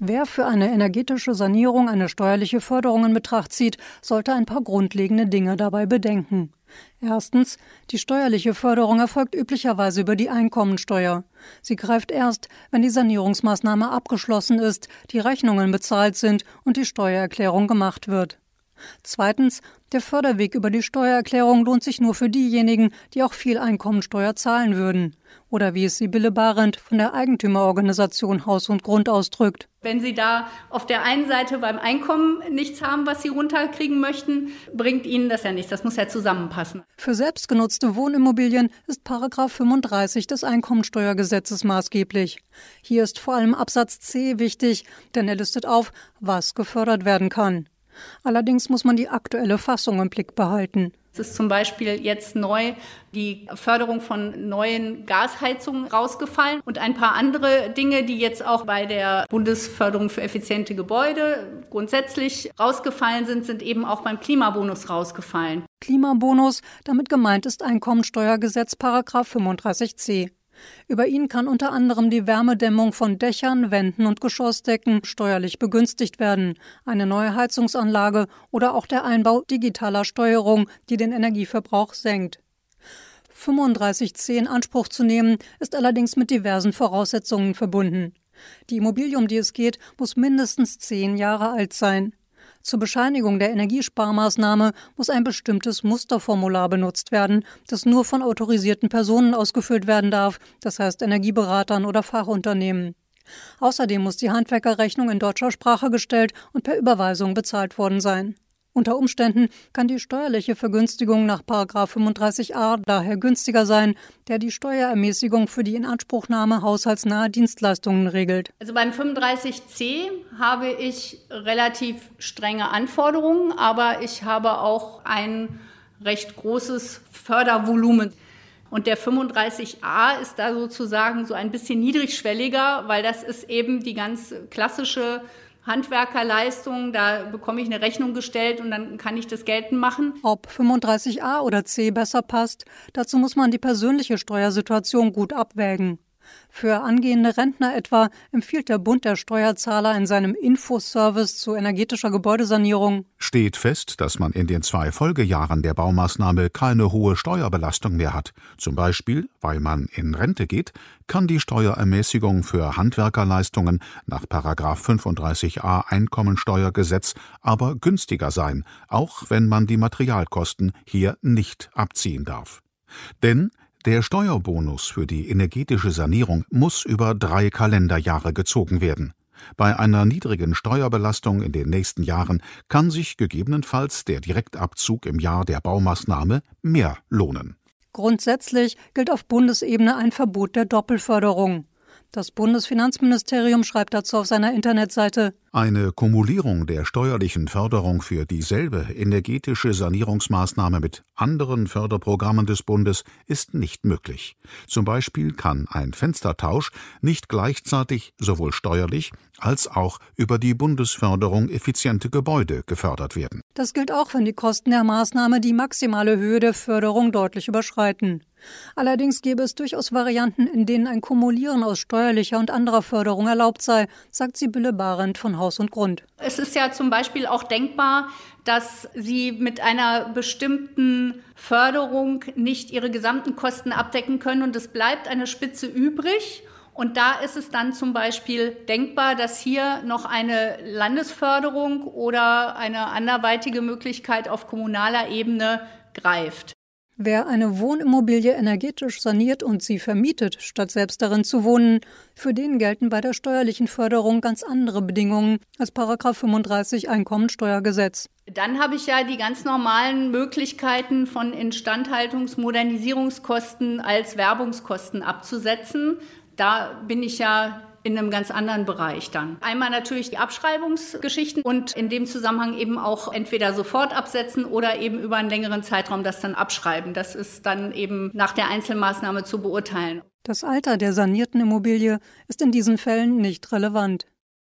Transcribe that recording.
Wer für eine energetische Sanierung eine steuerliche Förderung in Betracht zieht, sollte ein paar grundlegende Dinge dabei bedenken. Erstens, die steuerliche Förderung erfolgt üblicherweise über die Einkommensteuer. Sie greift erst, wenn die Sanierungsmaßnahme abgeschlossen ist, die Rechnungen bezahlt sind und die Steuererklärung gemacht wird. Zweitens, der Förderweg über die Steuererklärung lohnt sich nur für diejenigen, die auch viel Einkommensteuer zahlen würden. Oder wie es Sibylle Barend von der Eigentümerorganisation Haus und Grund ausdrückt. Wenn Sie da auf der einen Seite beim Einkommen nichts haben, was Sie runterkriegen möchten, bringt Ihnen das ja nichts. Das muss ja zusammenpassen. Für selbstgenutzte Wohnimmobilien ist Paragraph 35 des Einkommensteuergesetzes maßgeblich. Hier ist vor allem Absatz C wichtig, denn er listet auf, was gefördert werden kann. Allerdings muss man die aktuelle Fassung im Blick behalten. Es ist zum Beispiel jetzt neu die Förderung von neuen Gasheizungen rausgefallen und ein paar andere Dinge, die jetzt auch bei der Bundesförderung für effiziente Gebäude grundsätzlich rausgefallen sind, sind eben auch beim Klimabonus rausgefallen. Klimabonus, damit gemeint ist Einkommensteuergesetz Paragraph 35c. Über ihn kann unter anderem die Wärmedämmung von Dächern, Wänden und Geschossdecken steuerlich begünstigt werden, eine neue Heizungsanlage oder auch der Einbau digitaler Steuerung, die den Energieverbrauch senkt. 35c in Anspruch zu nehmen, ist allerdings mit diversen Voraussetzungen verbunden. Die Immobilie, um die es geht, muss mindestens zehn Jahre alt sein. Zur Bescheinigung der Energiesparmaßnahme muss ein bestimmtes Musterformular benutzt werden, das nur von autorisierten Personen ausgefüllt werden darf, das heißt Energieberatern oder Fachunternehmen. Außerdem muss die Handwerkerrechnung in deutscher Sprache gestellt und per Überweisung bezahlt worden sein. Unter Umständen kann die steuerliche Vergünstigung nach 35a daher günstiger sein, der die Steuerermäßigung für die Inanspruchnahme haushaltsnaher Dienstleistungen regelt. Also beim 35c habe ich relativ strenge Anforderungen, aber ich habe auch ein recht großes Fördervolumen. Und der 35a ist da sozusagen so ein bisschen niedrigschwelliger, weil das ist eben die ganz klassische Handwerkerleistung, da bekomme ich eine Rechnung gestellt und dann kann ich das geltend machen. Ob 35a oder c besser passt, dazu muss man die persönliche Steuersituation gut abwägen. Für angehende Rentner etwa empfiehlt der Bund der Steuerzahler in seinem Infoservice zu energetischer Gebäudesanierung Steht fest, dass man in den zwei Folgejahren der Baumaßnahme keine hohe Steuerbelastung mehr hat, zum Beispiel weil man in Rente geht, kann die Steuerermäßigung für Handwerkerleistungen nach 35a Einkommensteuergesetz aber günstiger sein, auch wenn man die Materialkosten hier nicht abziehen darf. Denn der Steuerbonus für die energetische Sanierung muss über drei Kalenderjahre gezogen werden. Bei einer niedrigen Steuerbelastung in den nächsten Jahren kann sich gegebenenfalls der Direktabzug im Jahr der Baumaßnahme mehr lohnen. Grundsätzlich gilt auf Bundesebene ein Verbot der Doppelförderung. Das Bundesfinanzministerium schreibt dazu auf seiner Internetseite Eine Kumulierung der steuerlichen Förderung für dieselbe energetische Sanierungsmaßnahme mit anderen Förderprogrammen des Bundes ist nicht möglich. Zum Beispiel kann ein Fenstertausch nicht gleichzeitig sowohl steuerlich als auch über die Bundesförderung effiziente Gebäude gefördert werden. Das gilt auch, wenn die Kosten der Maßnahme die maximale Höhe der Förderung deutlich überschreiten. Allerdings gäbe es durchaus Varianten, in denen ein Kumulieren aus steuerlicher und anderer Förderung erlaubt sei, sagt Sibylle Barend von Haus und Grund. Es ist ja zum Beispiel auch denkbar, dass Sie mit einer bestimmten Förderung nicht Ihre gesamten Kosten abdecken können und es bleibt eine Spitze übrig. Und da ist es dann zum Beispiel denkbar, dass hier noch eine Landesförderung oder eine anderweitige Möglichkeit auf kommunaler Ebene greift. Wer eine Wohnimmobilie energetisch saniert und sie vermietet, statt selbst darin zu wohnen, für den gelten bei der steuerlichen Förderung ganz andere Bedingungen als 35 Einkommensteuergesetz. Dann habe ich ja die ganz normalen Möglichkeiten von Instandhaltungs-, Modernisierungskosten als Werbungskosten abzusetzen. Da bin ich ja in einem ganz anderen Bereich dann. Einmal natürlich die Abschreibungsgeschichten und in dem Zusammenhang eben auch entweder sofort absetzen oder eben über einen längeren Zeitraum das dann abschreiben. Das ist dann eben nach der Einzelmaßnahme zu beurteilen. Das Alter der sanierten Immobilie ist in diesen Fällen nicht relevant.